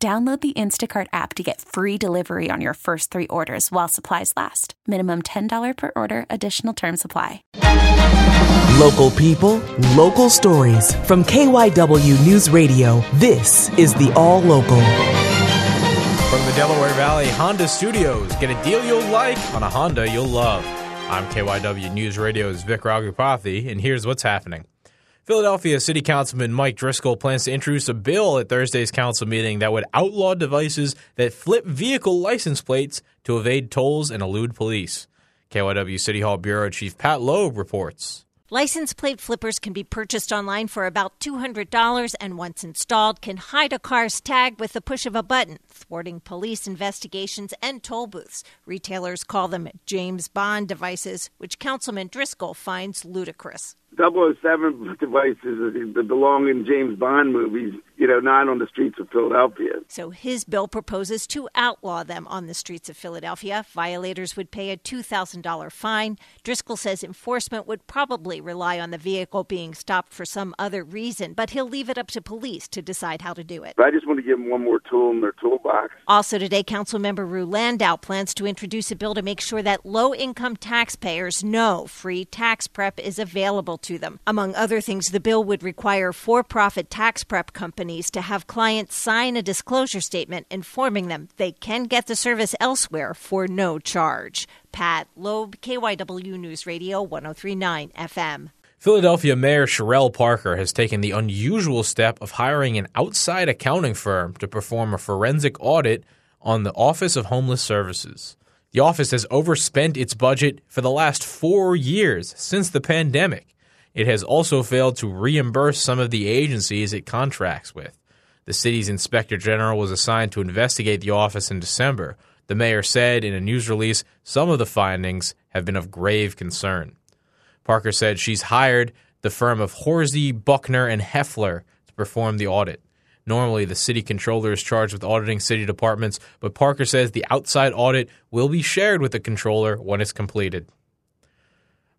Download the Instacart app to get free delivery on your first three orders while supplies last. Minimum $10 per order, additional term supply. Local people, local stories. From KYW News Radio, this is the All Local. From the Delaware Valley Honda Studios, get a deal you'll like on a Honda you'll love. I'm KYW News Radio's Vic Raghupathi, and here's what's happening. Philadelphia City Councilman Mike Driscoll plans to introduce a bill at Thursday's council meeting that would outlaw devices that flip vehicle license plates to evade tolls and elude police. KYW City Hall Bureau Chief Pat Loeb reports. License plate flippers can be purchased online for about $200 and once installed can hide a car's tag with the push of a button, thwarting police investigations and toll booths. Retailers call them James Bond devices, which Councilman Driscoll finds ludicrous. 007 devices that belong in James Bond movies, you know, not on the streets of Philadelphia. So his bill proposes to outlaw them on the streets of Philadelphia. Violators would pay a $2,000 fine. Driscoll says enforcement would probably rely on the vehicle being stopped for some other reason, but he'll leave it up to police to decide how to do it. I just want to give them one more tool in their toolbox. Also today, Councilmember Rue Landau plans to introduce a bill to make sure that low-income taxpayers know free tax prep is available to them. Among other things, the bill would require for profit tax prep companies to have clients sign a disclosure statement informing them they can get the service elsewhere for no charge. Pat Loeb, KYW News Radio 1039 FM. Philadelphia Mayor Cherelle Parker has taken the unusual step of hiring an outside accounting firm to perform a forensic audit on the Office of Homeless Services. The office has overspent its budget for the last four years since the pandemic. It has also failed to reimburse some of the agencies it contracts with. The city's inspector general was assigned to investigate the office in December. The mayor said in a news release some of the findings have been of grave concern. Parker said she's hired the firm of Horsey, Buckner, and Heffler to perform the audit. Normally, the city controller is charged with auditing city departments, but Parker says the outside audit will be shared with the controller when it's completed.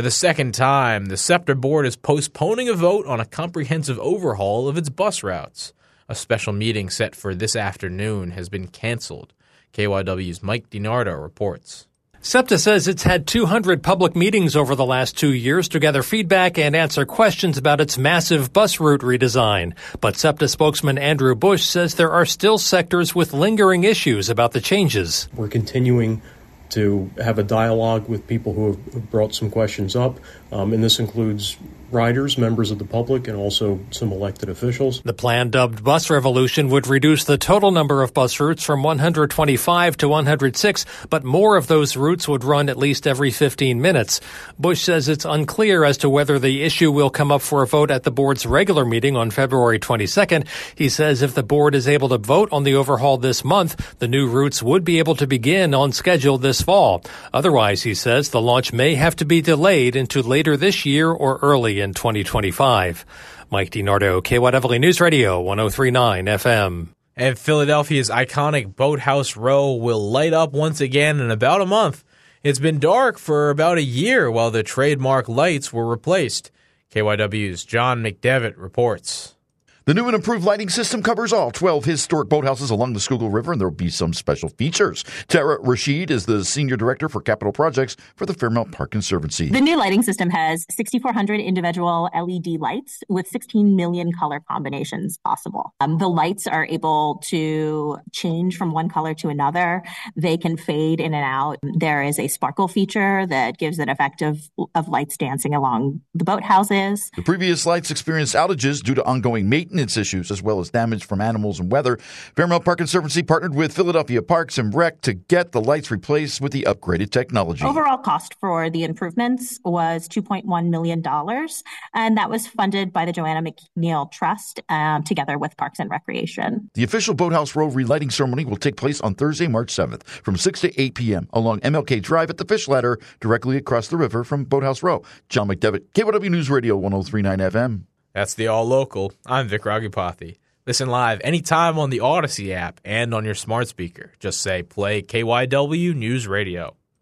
For the second time, the SEPTA board is postponing a vote on a comprehensive overhaul of its bus routes. A special meeting set for this afternoon has been canceled. KYW's Mike DiNardo reports. SEPTA says it's had 200 public meetings over the last two years to gather feedback and answer questions about its massive bus route redesign. But SEPTA spokesman Andrew Busch says there are still sectors with lingering issues about the changes. We're continuing to have a dialogue with people who have brought some questions up, um, and this includes riders, members of the public, and also some elected officials. The plan dubbed Bus Revolution would reduce the total number of bus routes from 125 to 106, but more of those routes would run at least every 15 minutes. Busch says it's unclear as to whether the issue will come up for a vote at the board's regular meeting on February 22nd. He says if the board is able to vote on the overhaul this month, the new routes would be able to begin on schedule this fall. Otherwise, he says the launch may have to be delayed into later this year or in 2025. Mike DiNardo, KYW News Radio, 1039 FM. And Philadelphia's iconic Boathouse Row will light up once again in about a month. It's been dark for about a year while the trademark lights were replaced. KYW's John McDevitt reports. The new and improved lighting system covers all 12 historic boathouses along the Schuylkill River, and there will be some special features. Tara Rashid is the Senior Director for Capital Projects for the Fairmount Park Conservancy. The new lighting system has 6,400 individual LED lights with 16 million color combinations possible. Um, the lights are able to change from one color to another. They can fade in and out. There is a sparkle feature that gives an effect of, of lights dancing along the boathouses. The previous lights experienced outages due to ongoing maintenance maintenance issues as well as damage from animals and weather. Fairmount Park Conservancy partnered with Philadelphia Parks and Rec to get the lights replaced with the upgraded technology. Overall cost for the improvements was $2.1 million, and that was funded by the Joanna McNeil Trust um, together with Parks and Recreation. The official Boathouse Row relighting ceremony will take place on Thursday, March 7th from 6 to 8 p.m. along MLK Drive at the Fish Ladder, directly across the river from Boathouse Row. John McDevitt, KYW News Radio 1039 FM. That's the All Local. I'm Vic Raghupathi. Listen live anytime on the Audacy app and on your smart speaker. Just say play KYW News Radio.